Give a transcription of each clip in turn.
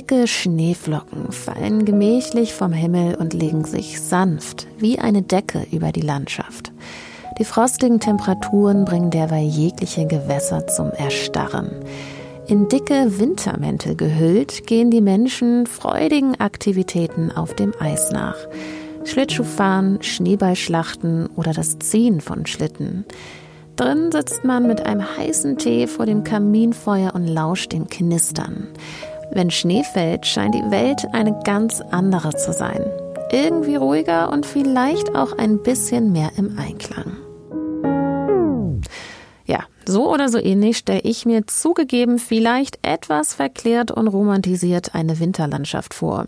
Dicke Schneeflocken fallen gemächlich vom Himmel und legen sich sanft wie eine Decke über die Landschaft. Die frostigen Temperaturen bringen derweil jegliche Gewässer zum Erstarren. In dicke Wintermäntel gehüllt gehen die Menschen freudigen Aktivitäten auf dem Eis nach. Schlittschuhfahren, Schneeballschlachten oder das Ziehen von Schlitten. Drin sitzt man mit einem heißen Tee vor dem Kaminfeuer und lauscht dem Knistern. Wenn Schnee fällt, scheint die Welt eine ganz andere zu sein. Irgendwie ruhiger und vielleicht auch ein bisschen mehr im Einklang. Ja, so oder so ähnlich stelle ich mir zugegeben vielleicht etwas verklärt und romantisiert eine Winterlandschaft vor.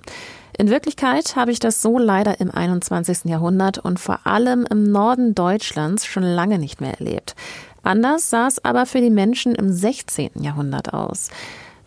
In Wirklichkeit habe ich das so leider im 21. Jahrhundert und vor allem im Norden Deutschlands schon lange nicht mehr erlebt. Anders sah es aber für die Menschen im 16. Jahrhundert aus.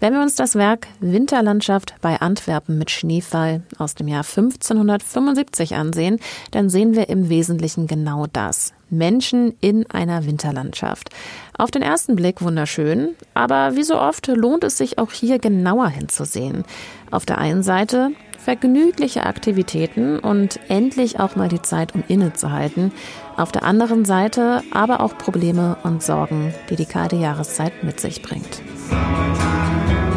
Wenn wir uns das Werk Winterlandschaft bei Antwerpen mit Schneefall aus dem Jahr 1575 ansehen, dann sehen wir im Wesentlichen genau das. Menschen in einer Winterlandschaft. Auf den ersten Blick wunderschön, aber wie so oft lohnt es sich auch hier genauer hinzusehen. Auf der einen Seite vergnügliche Aktivitäten und endlich auch mal die Zeit, um innezuhalten. Auf der anderen Seite aber auch Probleme und Sorgen, die die kalte Jahreszeit mit sich bringt. Summertime.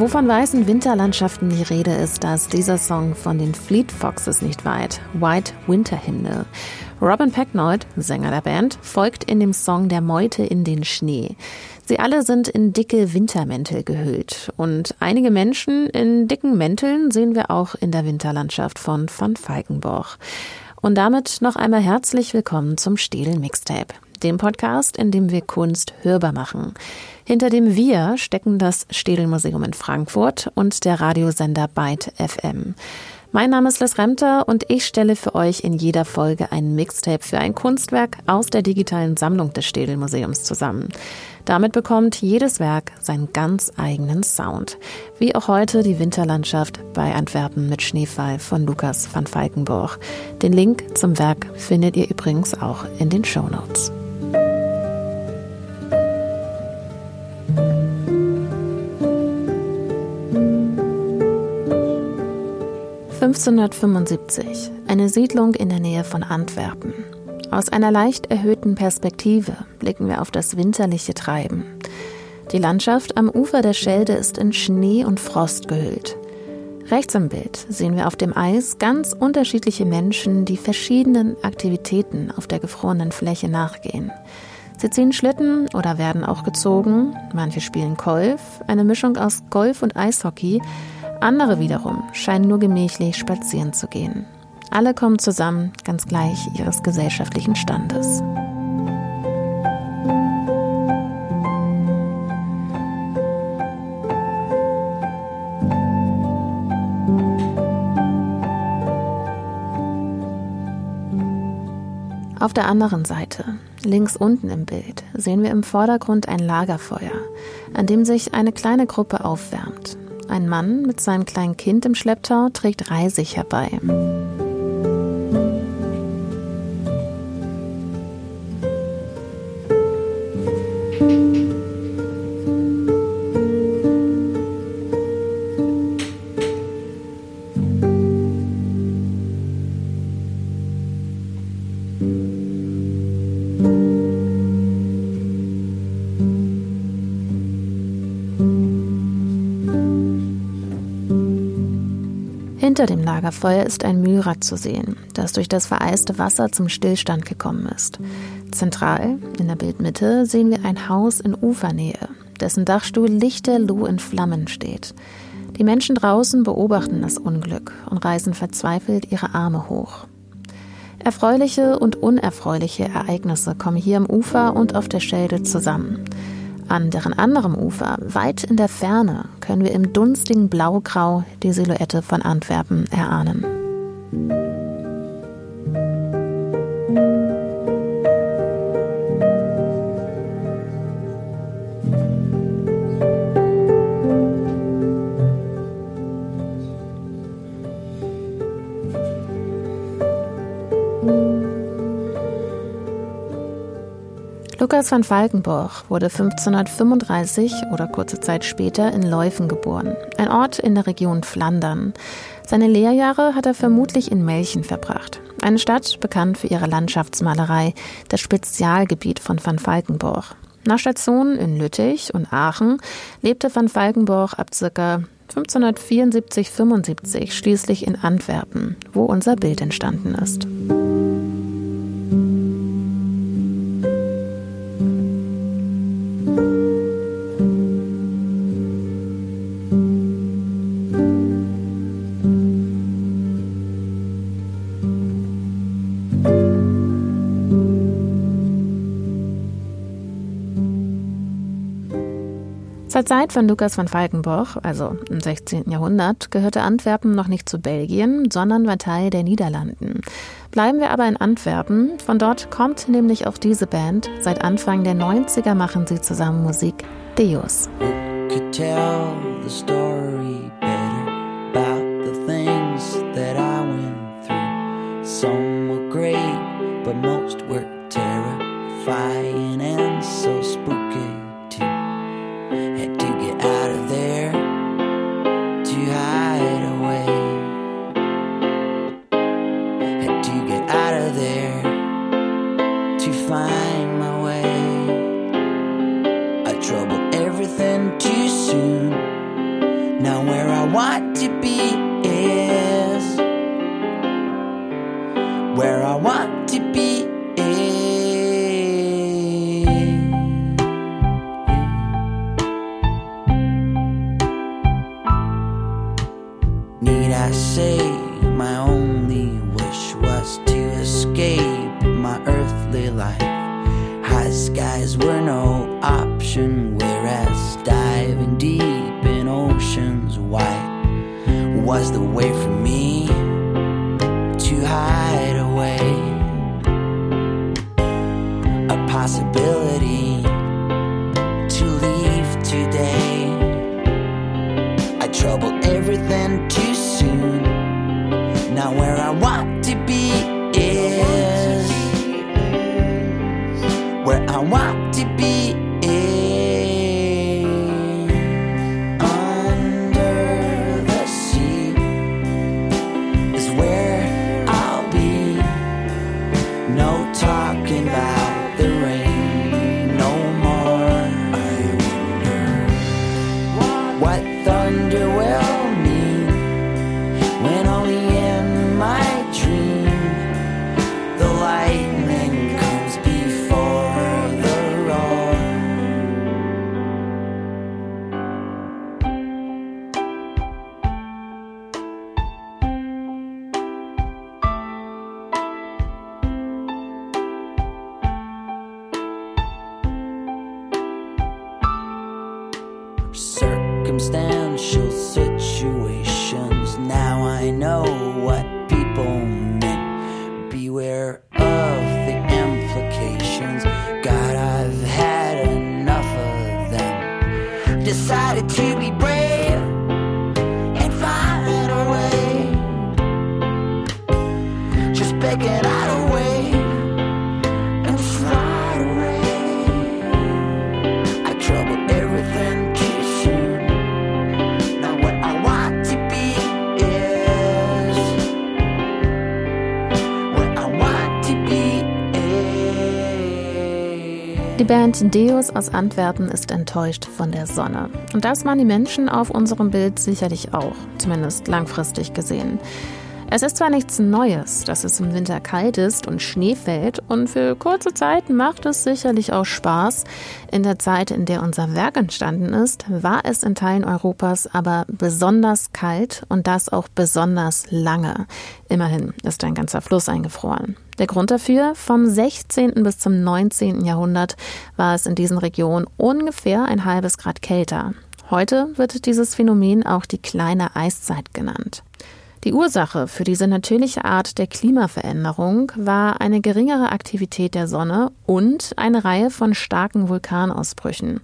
'Wo von weißen Winterlandschaften die Rede ist, da ist dieser Song von den Fleet Foxes nicht weit. White Winter Hymnal. Robin Pecknold, Sänger der Band, folgt in dem Song der Meute in den Schnee. Sie alle sind in dicke Wintermäntel gehüllt. Und einige Menschen in dicken Mänteln sehen wir auch in der Winterlandschaft von Van Falkenborg. Und damit noch einmal herzlich willkommen zum Städel Mixtape dem Podcast, in dem wir Kunst hörbar machen. Hinter dem Wir stecken das Städel-Museum in Frankfurt und der Radiosender Byte FM. Mein Name ist Les Remter und ich stelle für euch in jeder Folge ein Mixtape für ein Kunstwerk aus der digitalen Sammlung des Städel Museums zusammen. Damit bekommt jedes Werk seinen ganz eigenen Sound. Wie auch heute die Winterlandschaft bei Antwerpen mit Schneefall von Lukas van Falkenburg. Den Link zum Werk findet ihr übrigens auch in den Show Notes. 1575, eine Siedlung in der Nähe von Antwerpen. Aus einer leicht erhöhten Perspektive blicken wir auf das winterliche Treiben. Die Landschaft am Ufer der Schelde ist in Schnee und Frost gehüllt. Rechts im Bild sehen wir auf dem Eis ganz unterschiedliche Menschen, die verschiedenen Aktivitäten auf der gefrorenen Fläche nachgehen. Sie ziehen Schlitten oder werden auch gezogen, manche spielen Golf, eine Mischung aus Golf und Eishockey, andere wiederum scheinen nur gemächlich spazieren zu gehen. Alle kommen zusammen, ganz gleich ihres gesellschaftlichen Standes. Auf der anderen Seite, links unten im Bild, sehen wir im Vordergrund ein Lagerfeuer, an dem sich eine kleine Gruppe aufwärmt. Ein Mann mit seinem kleinen Kind im Schlepptau trägt Reisig herbei. Hinter dem Lagerfeuer ist ein Mühlrad zu sehen, das durch das vereiste Wasser zum Stillstand gekommen ist. Zentral, in der Bildmitte, sehen wir ein Haus in Ufernähe, dessen Dachstuhl lichterloh in Flammen steht. Die Menschen draußen beobachten das Unglück und reißen verzweifelt ihre Arme hoch. Erfreuliche und unerfreuliche Ereignisse kommen hier am Ufer und auf der Schelde zusammen. An deren anderem Ufer, weit in der Ferne, können wir im dunstigen Blaugrau die Silhouette von Antwerpen erahnen. Lukas van Valkenburg wurde 1535 oder kurze Zeit später in Leuven geboren, ein Ort in der Region Flandern. Seine Lehrjahre hat er vermutlich in Melchen verbracht, eine Stadt bekannt für ihre Landschaftsmalerei, das Spezialgebiet von van Valkenburg. Nach Stationen in Lüttich und Aachen lebte van Valkenburg ab ca. 1574-75 schließlich in Antwerpen, wo unser Bild entstanden ist. Zur Zeit von Lukas von Falkenborch, also im 16. Jahrhundert, gehörte Antwerpen noch nicht zu Belgien, sondern war Teil der Niederlanden. Bleiben wir aber in Antwerpen. Von dort kommt nämlich auch diese Band. Seit Anfang der 90er machen sie zusammen Musik. Deus. Some were great, but most were find my way. I trouble. Band Deus aus Antwerpen ist enttäuscht von der Sonne. Und das waren die Menschen auf unserem Bild sicherlich auch, zumindest langfristig gesehen. Es ist zwar nichts Neues, dass es im Winter kalt ist und Schnee fällt und für kurze Zeit macht es sicherlich auch Spaß. In der Zeit, in der unser Werk entstanden ist, war es in Teilen Europas aber besonders kalt und das auch besonders lange. Immerhin ist ein ganzer Fluss eingefroren. Der Grund dafür, vom 16. bis zum 19. Jahrhundert war es in diesen Regionen ungefähr ein halbes Grad kälter. Heute wird dieses Phänomen auch die kleine Eiszeit genannt. Die Ursache für diese natürliche Art der Klimaveränderung war eine geringere Aktivität der Sonne und eine Reihe von starken Vulkanausbrüchen.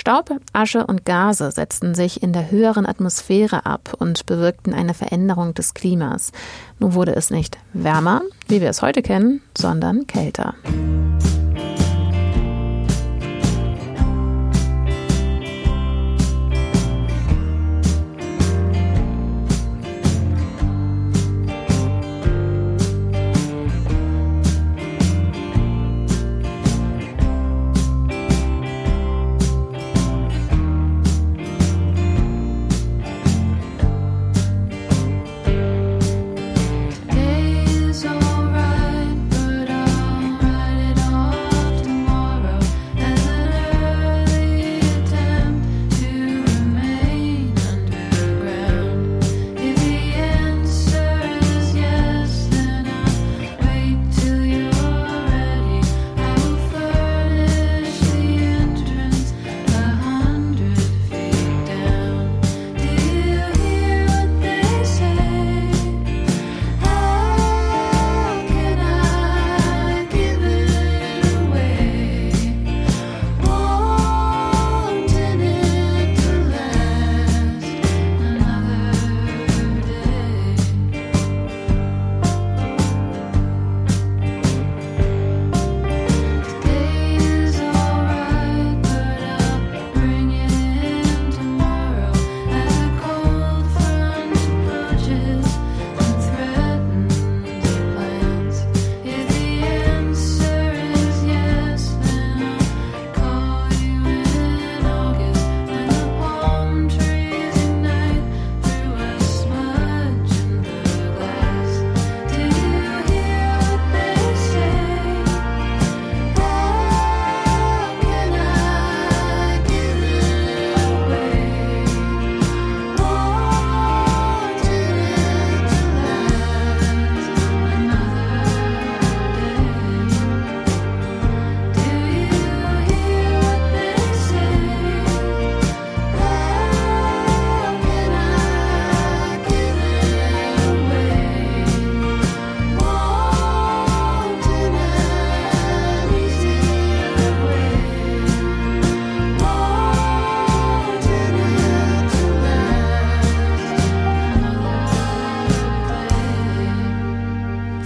Staub, Asche und Gase setzten sich in der höheren Atmosphäre ab und bewirkten eine Veränderung des Klimas. Nun wurde es nicht wärmer, wie wir es heute kennen, sondern kälter.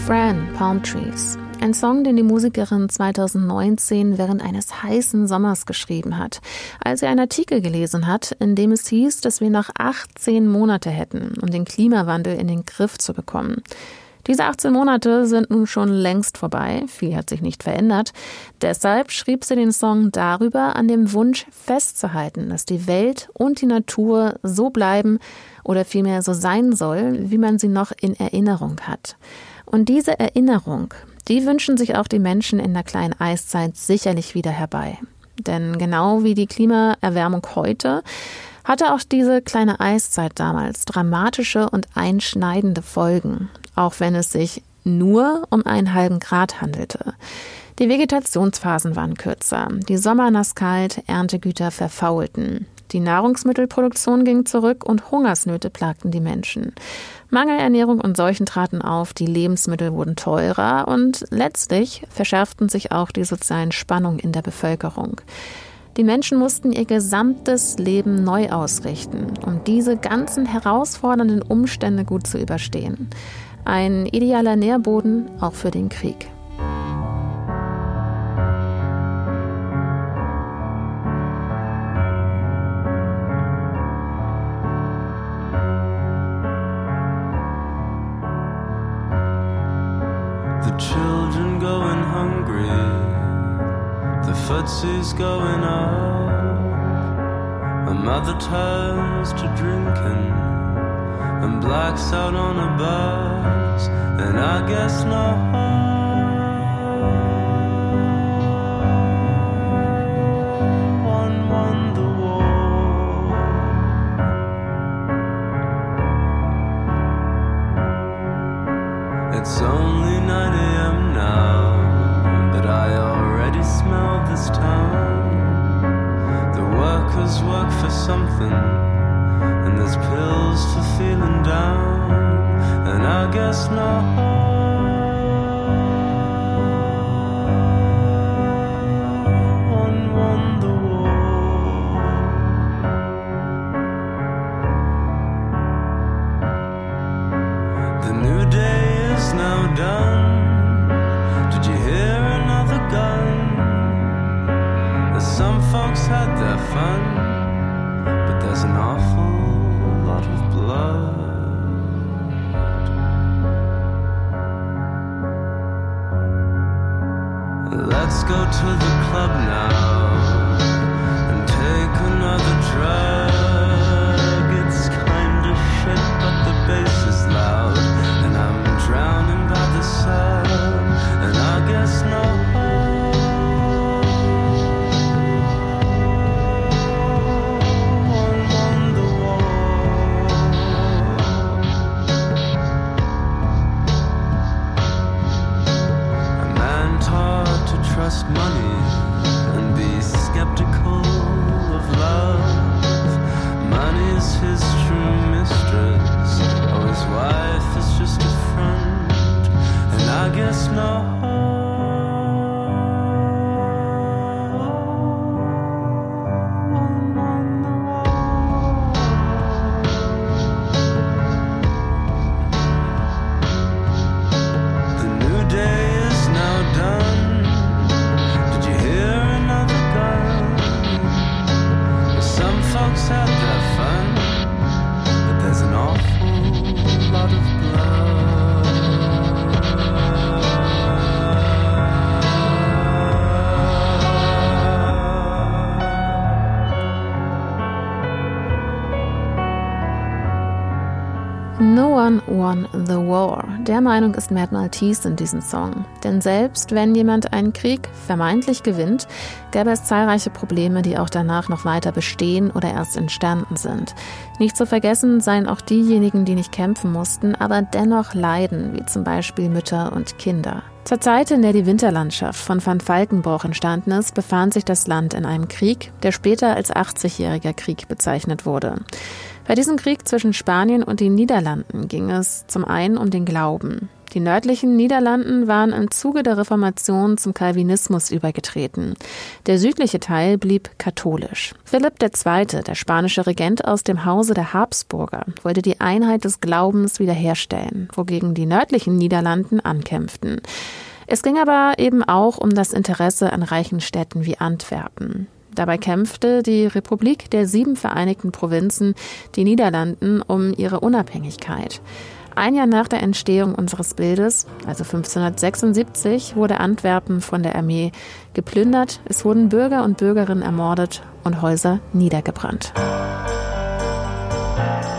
Palm Trees. Ein Song, den die Musikerin 2019 während eines heißen Sommers geschrieben hat, als sie einen Artikel gelesen hat, in dem es hieß, dass wir noch 18 Monate hätten, um den Klimawandel in den Griff zu bekommen. Diese 18 Monate sind nun schon längst vorbei, viel hat sich nicht verändert. Deshalb schrieb sie den Song darüber, an dem Wunsch festzuhalten, dass die Welt und die Natur so bleiben oder vielmehr so sein soll, wie man sie noch in Erinnerung hat. Und diese Erinnerung, die wünschen sich auch die Menschen in der kleinen Eiszeit sicherlich wieder herbei. Denn genau wie die Klimaerwärmung heute, hatte auch diese kleine Eiszeit damals dramatische und einschneidende Folgen, auch wenn es sich nur um einen halben Grad handelte. Die Vegetationsphasen waren kürzer, die Sommer nasskalt, Erntegüter verfaulten. Die Nahrungsmittelproduktion ging zurück und Hungersnöte plagten die Menschen. Mangelernährung und Seuchen traten auf, die Lebensmittel wurden teurer und letztlich verschärften sich auch die sozialen Spannungen in der Bevölkerung. Die Menschen mussten ihr gesamtes Leben neu ausrichten, um diese ganzen herausfordernden Umstände gut zu überstehen. Ein idealer Nährboden auch für den Krieg. I just know Der Meinung ist Matt Maltese in diesem Song. Denn selbst wenn jemand einen Krieg vermeintlich gewinnt, gäbe es zahlreiche Probleme, die auch danach noch weiter bestehen oder erst entstanden sind. Nicht zu vergessen seien auch diejenigen, die nicht kämpfen mussten, aber dennoch leiden, wie zum Beispiel Mütter und Kinder. Zur Zeit, in der die Winterlandschaft von Van Falkenbruch entstanden ist, befand sich das Land in einem Krieg, der später als 80-jähriger Krieg bezeichnet wurde. Bei diesem Krieg zwischen Spanien und den Niederlanden ging es zum einen um den Glauben. Die nördlichen Niederlanden waren im Zuge der Reformation zum Calvinismus übergetreten. Der südliche Teil blieb katholisch. Philipp II., der spanische Regent aus dem Hause der Habsburger, wollte die Einheit des Glaubens wiederherstellen, wogegen die nördlichen Niederlanden ankämpften. Es ging aber eben auch um das Interesse an reichen Städten wie Antwerpen. Dabei kämpfte die Republik der sieben Vereinigten Provinzen, die Niederlanden, um ihre Unabhängigkeit. Ein Jahr nach der Entstehung unseres Bildes, also 1576, wurde Antwerpen von der Armee geplündert, es wurden Bürger und Bürgerinnen ermordet und Häuser niedergebrannt. Die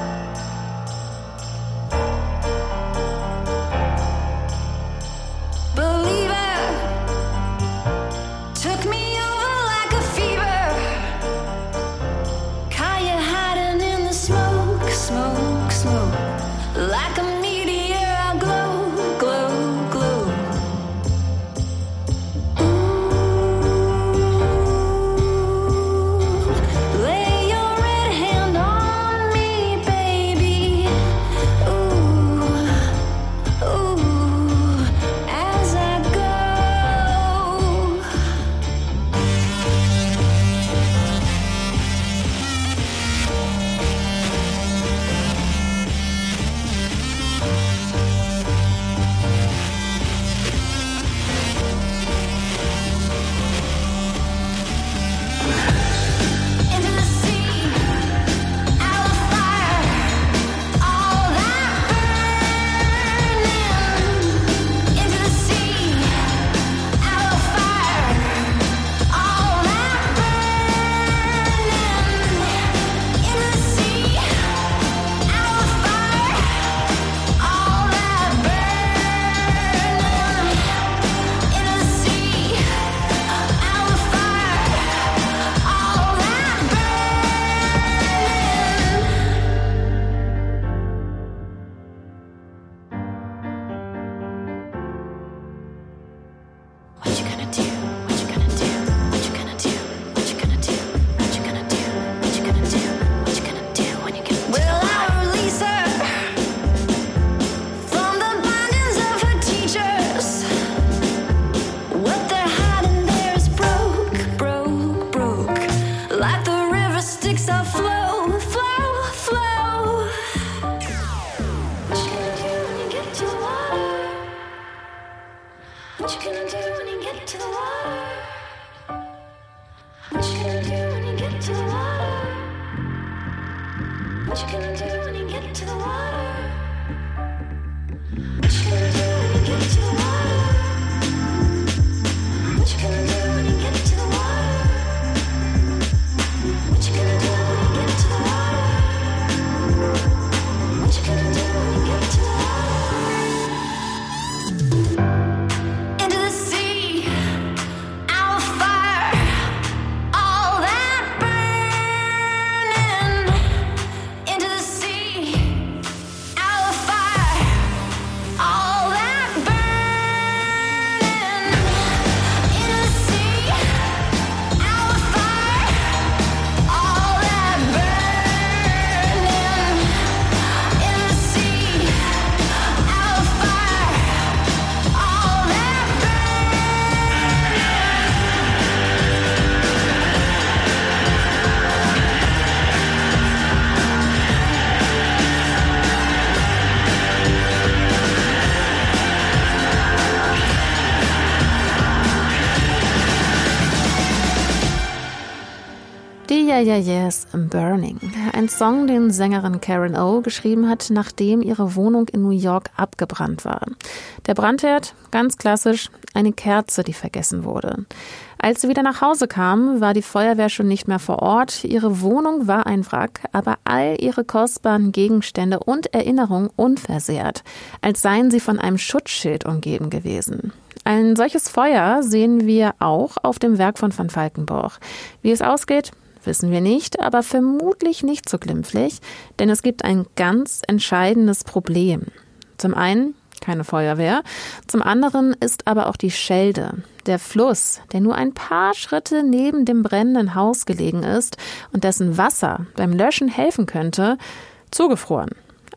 Ja Ja Yes Burning. Ein Song, den Sängerin Karen O geschrieben hat, nachdem ihre Wohnung in New York abgebrannt war. Der Brandherd, ganz klassisch, eine Kerze, die vergessen wurde. Als sie wieder nach Hause kam, war die Feuerwehr schon nicht mehr vor Ort. Ihre Wohnung war ein Wrack, aber all ihre kostbaren Gegenstände und Erinnerungen unversehrt, als seien sie von einem Schutzschild umgeben gewesen. Ein solches Feuer sehen wir auch auf dem Werk von Van Falkenborg. Wie es ausgeht, wissen wir nicht, aber vermutlich nicht so glimpflich, denn es gibt ein ganz entscheidendes Problem. Zum einen keine Feuerwehr, zum anderen ist aber auch die Schelde, der Fluss, der nur ein paar Schritte neben dem brennenden Haus gelegen ist und dessen Wasser beim Löschen helfen könnte, zugefroren.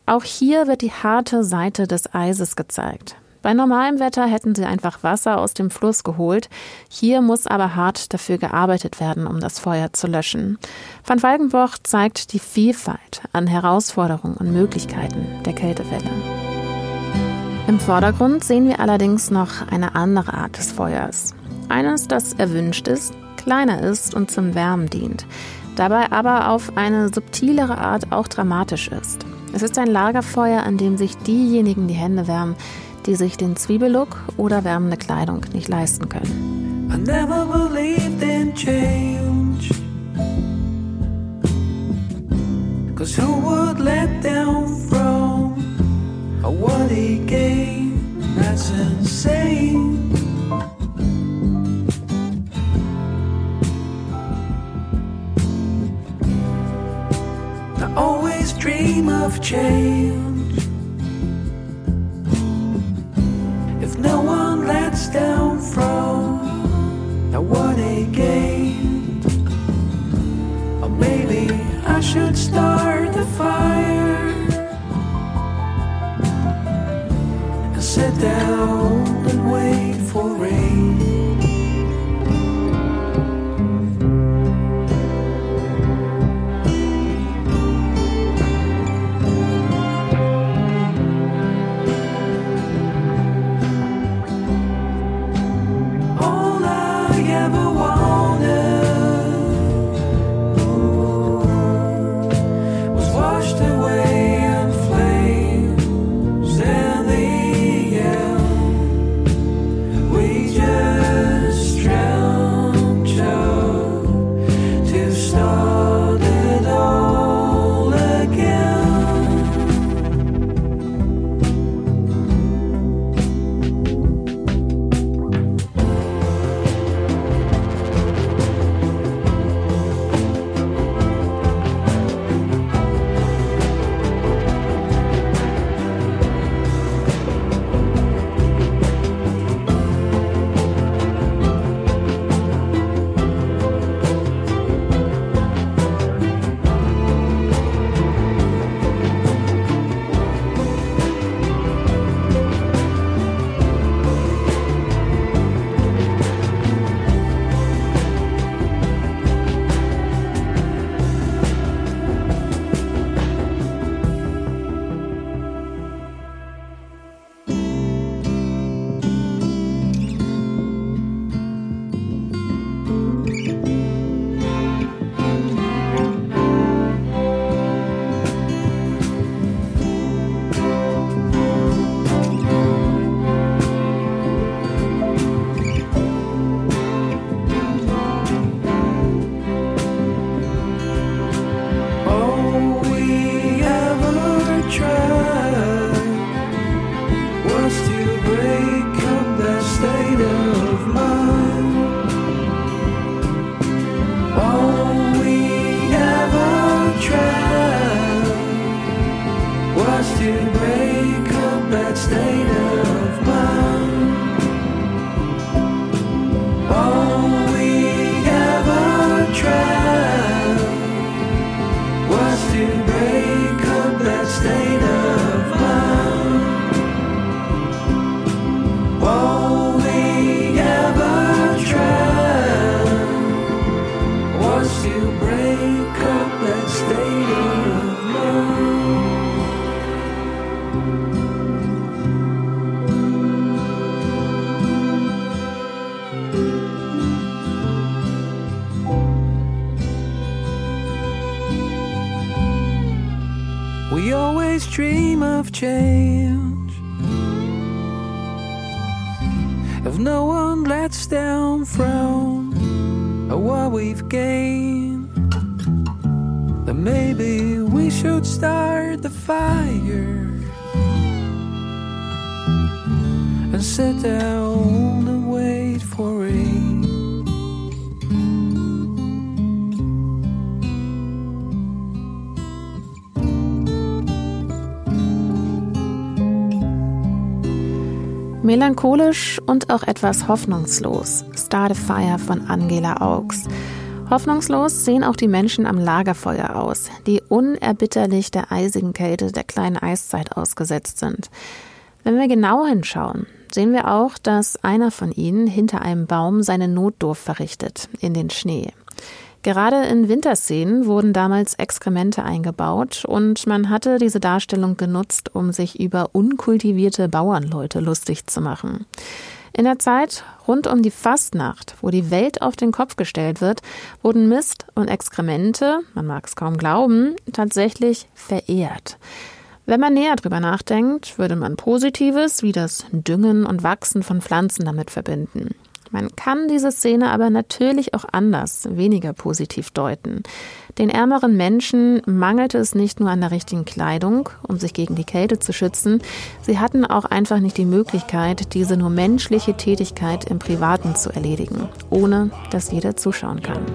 Auch hier wird die harte Seite des Eises gezeigt. Bei normalem Wetter hätten sie einfach Wasser aus dem Fluss geholt. Hier muss aber hart dafür gearbeitet werden, um das Feuer zu löschen. Van Walkenborg zeigt die Vielfalt an Herausforderungen und Möglichkeiten der Kältewelle. Im Vordergrund sehen wir allerdings noch eine andere Art des Feuers. Eines, das erwünscht ist, kleiner ist und zum Wärmen dient, dabei aber auf eine subtilere Art auch dramatisch ist. Es ist ein Lagerfeuer, an dem sich diejenigen die Hände wärmen, die sich den Zwiebellook oder wärmende Kleidung nicht leisten können. I never believed in change. Cause who would let down from what he gave? That's insane. I always dream of change. Down from now what they gained. Or maybe I should start the fire and sit down the fire and sit down and wait for rain. Melancholisch und auch etwas hoffnungslos. Start a Fire von Angela Augs. Hoffnungslos sehen auch die Menschen am Lagerfeuer aus, die unerbitterlich der eisigen Kälte der kleinen Eiszeit ausgesetzt sind. Wenn wir genau hinschauen, sehen wir auch, dass einer von ihnen hinter einem Baum seine Notdurft verrichtet, in den Schnee. Gerade in Winterszenen wurden damals Exkremente eingebaut und man hatte diese Darstellung genutzt, um sich über unkultivierte Bauernleute lustig zu machen. In der Zeit rund um die Fastnacht, wo die Welt auf den Kopf gestellt wird, wurden Mist und Exkremente, man mag es kaum glauben, tatsächlich verehrt. Wenn man näher drüber nachdenkt, würde man Positives wie das Düngen und Wachsen von Pflanzen damit verbinden. Man kann diese Szene aber natürlich auch anders, weniger positiv deuten. Den ärmeren Menschen mangelte es nicht nur an der richtigen Kleidung, um sich gegen die Kälte zu schützen, sie hatten auch einfach nicht die Möglichkeit, diese nur menschliche Tätigkeit im Privaten zu erledigen, ohne dass jeder zuschauen kann.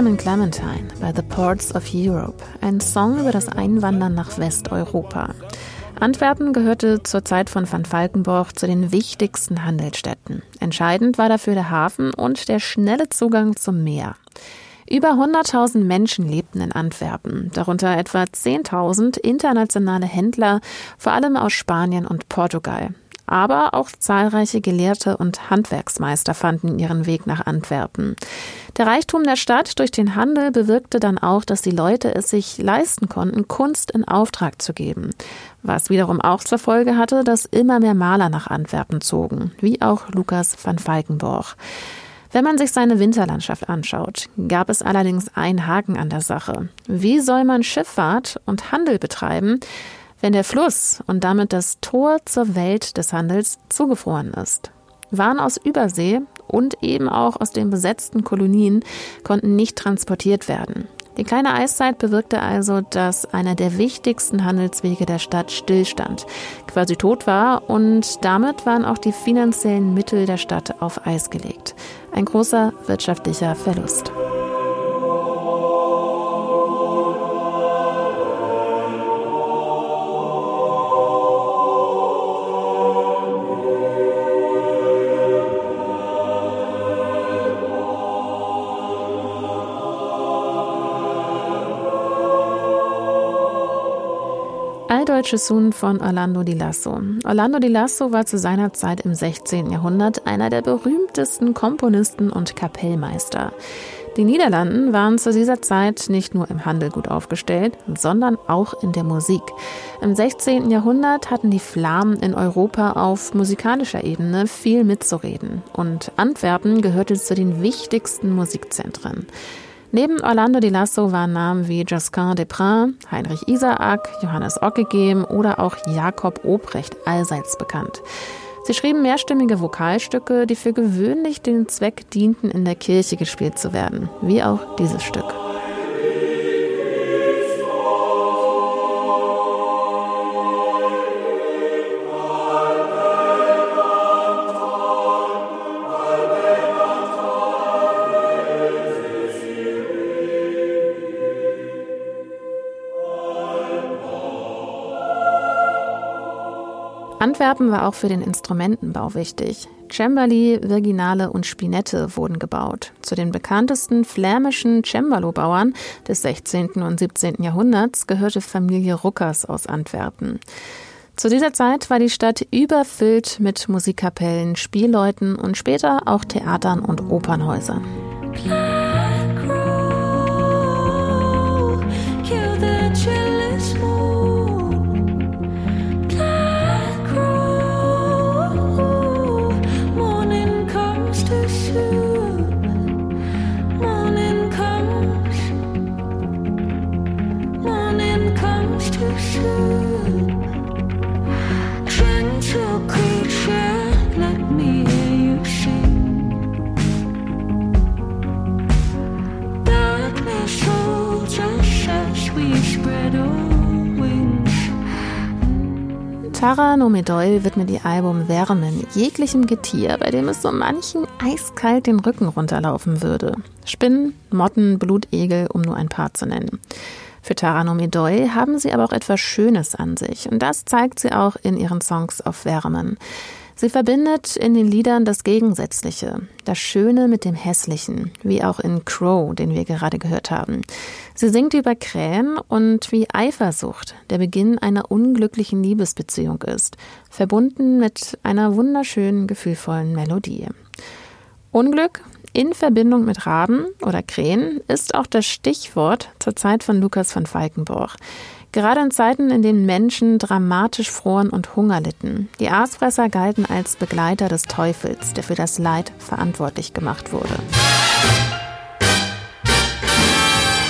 Benjamin Clementine bei The Ports of Europe, ein Song über das Einwandern nach Westeuropa. Antwerpen gehörte zur Zeit von Van Valkenburg zu den wichtigsten Handelsstädten. Entscheidend war dafür der Hafen und der schnelle Zugang zum Meer. Über 100.000 Menschen lebten in Antwerpen, darunter etwa 10.000 internationale Händler, vor allem aus Spanien und Portugal aber auch zahlreiche Gelehrte und Handwerksmeister fanden ihren Weg nach Antwerpen. Der Reichtum der Stadt durch den Handel bewirkte dann auch, dass die Leute es sich leisten konnten, Kunst in Auftrag zu geben, was wiederum auch zur Folge hatte, dass immer mehr Maler nach Antwerpen zogen, wie auch Lukas van Falkenborg. Wenn man sich seine Winterlandschaft anschaut, gab es allerdings einen Haken an der Sache. Wie soll man Schifffahrt und Handel betreiben, wenn der Fluss und damit das Tor zur Welt des Handels zugefroren ist. Waren aus Übersee und eben auch aus den besetzten Kolonien konnten nicht transportiert werden. Die kleine Eiszeit bewirkte also, dass einer der wichtigsten Handelswege der Stadt stillstand, quasi tot war und damit waren auch die finanziellen Mittel der Stadt auf Eis gelegt. Ein großer wirtschaftlicher Verlust. Alldeutsche Sun von Orlando di Lasso. Orlando di Lasso war zu seiner Zeit im 16. Jahrhundert einer der berühmtesten Komponisten und Kapellmeister. Die Niederlanden waren zu dieser Zeit nicht nur im Handel gut aufgestellt, sondern auch in der Musik. Im 16. Jahrhundert hatten die Flamen in Europa auf musikalischer Ebene viel mitzureden und Antwerpen gehörte zu den wichtigsten Musikzentren. Neben Orlando Di Lasso waren Namen wie Josquin Desprins, Heinrich Isaak, Johannes Ockegem oder auch Jakob Obrecht allseits bekannt. Sie schrieben mehrstimmige Vokalstücke, die für gewöhnlich den Zweck dienten, in der Kirche gespielt zu werden, wie auch dieses Stück. Antwerpen war auch für den Instrumentenbau wichtig. Cembali, Virginale und Spinette wurden gebaut. Zu den bekanntesten flämischen Cembalo-Bauern des 16. und 17. Jahrhunderts gehörte Familie Ruckers aus Antwerpen. Zu dieser Zeit war die Stadt überfüllt mit Musikkapellen, Spielleuten und später auch Theatern und Opernhäusern. Tara Nomedoy widmet ihr Album Wärmen jeglichem Getier, bei dem es so manchen eiskalt den Rücken runterlaufen würde. Spinnen, Motten, Blutegel, um nur ein paar zu nennen. Für Tara Nomedoy haben sie aber auch etwas Schönes an sich und das zeigt sie auch in ihren Songs auf Wärmen. Sie verbindet in den Liedern das Gegensätzliche, das Schöne mit dem Hässlichen, wie auch in Crow, den wir gerade gehört haben. Sie singt über Krähen und wie Eifersucht der Beginn einer unglücklichen Liebesbeziehung ist, verbunden mit einer wunderschönen, gefühlvollen Melodie. Unglück in Verbindung mit Raben oder Krähen ist auch das Stichwort zur Zeit von Lukas von Falkenborch. Gerade in Zeiten, in denen Menschen dramatisch froren und Hunger litten. Die Aasfresser galten als Begleiter des Teufels, der für das Leid verantwortlich gemacht wurde.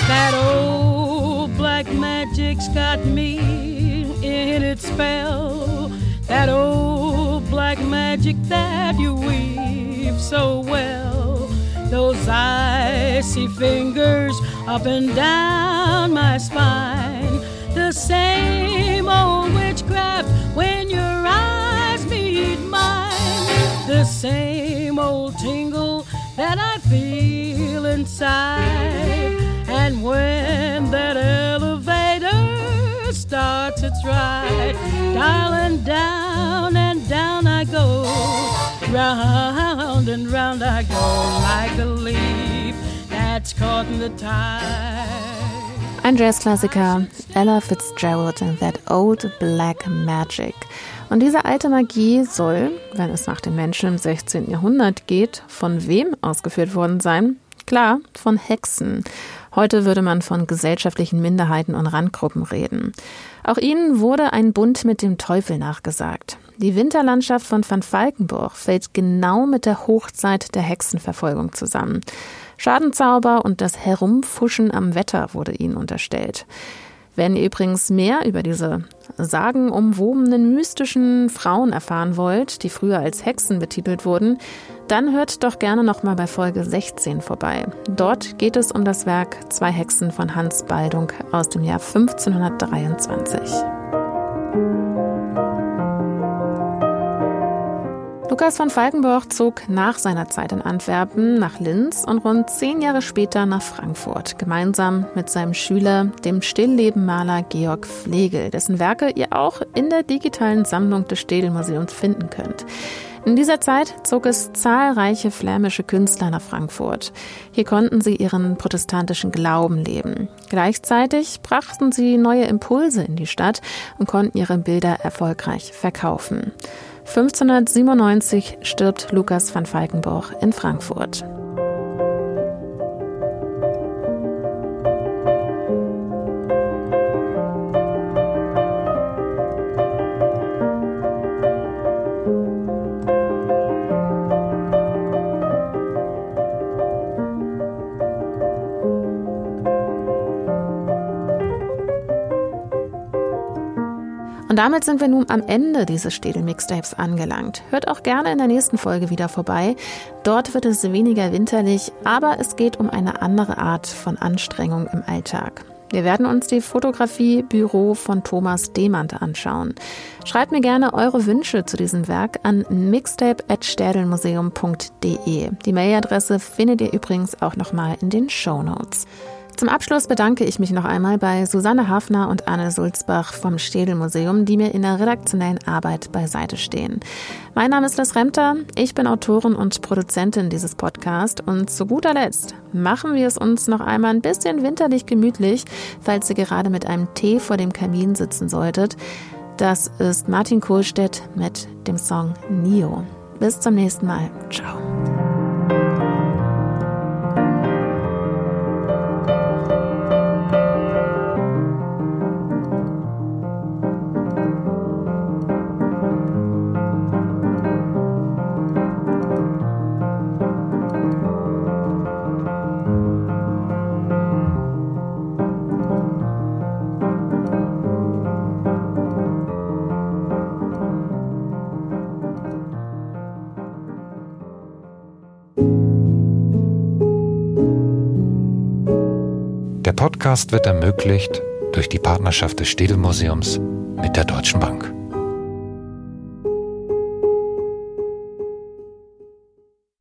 That old black magic's got me in its spell. That old black magic that you weave so well. Those icy fingers up and down my spine. The same old witchcraft when your eyes meet mine. The same old tingle that I feel inside. And when that elevator starts its ride, darling, down and down I go. Round and round I go like a leaf that's caught in the tide. Ein Jazzklassiker, Ella Fitzgerald and That Old Black Magic. Und diese alte Magie soll, wenn es nach den Menschen im 16. Jahrhundert geht, von wem ausgeführt worden sein? Klar, von Hexen. Heute würde man von gesellschaftlichen Minderheiten und Randgruppen reden. Auch ihnen wurde ein Bund mit dem Teufel nachgesagt. Die Winterlandschaft von Van Falkenburg fällt genau mit der Hochzeit der Hexenverfolgung zusammen. Schadenzauber und das Herumfuschen am Wetter wurde ihnen unterstellt. Wenn ihr übrigens mehr über diese sagenumwobenen mystischen Frauen erfahren wollt, die früher als Hexen betitelt wurden, dann hört doch gerne nochmal bei Folge 16 vorbei. Dort geht es um das Werk Zwei Hexen von Hans Baldung aus dem Jahr 1523. Lukas von Falkenborch zog nach seiner Zeit in Antwerpen nach Linz und rund zehn Jahre später nach Frankfurt, gemeinsam mit seinem Schüler, dem Stilllebenmaler Georg Flegel, dessen Werke ihr auch in der digitalen Sammlung des Städelmuseums finden könnt. In dieser Zeit zog es zahlreiche flämische Künstler nach Frankfurt. Hier konnten sie ihren protestantischen Glauben leben. Gleichzeitig brachten sie neue Impulse in die Stadt und konnten ihre Bilder erfolgreich verkaufen. 1597 stirbt Lukas van Falkenborch in Frankfurt. Und damit sind wir nun am Ende dieses Städel-Mixtapes angelangt. Hört auch gerne in der nächsten Folge wieder vorbei. Dort wird es weniger winterlich, aber es geht um eine andere Art von Anstrengung im Alltag. Wir werden uns die Fotografie Büro von Thomas Demand anschauen. Schreibt mir gerne eure Wünsche zu diesem Werk an mixtape.sterdelmuseum.de. Die Mailadresse findet ihr übrigens auch nochmal in den Show Notes. Zum Abschluss bedanke ich mich noch einmal bei Susanne Hafner und Anne Sulzbach vom Städel Museum, die mir in der redaktionellen Arbeit beiseite stehen. Mein Name ist Liz Remter, ich bin Autorin und Produzentin dieses Podcasts und zu guter Letzt machen wir es uns noch einmal ein bisschen winterlich gemütlich, falls ihr gerade mit einem Tee vor dem Kamin sitzen solltet. Das ist Martin Kohlstedt mit dem Song Nio. Bis zum nächsten Mal. Ciao. Podcast wird ermöglicht durch die Partnerschaft des Städelmuseums mit der Deutschen Bank.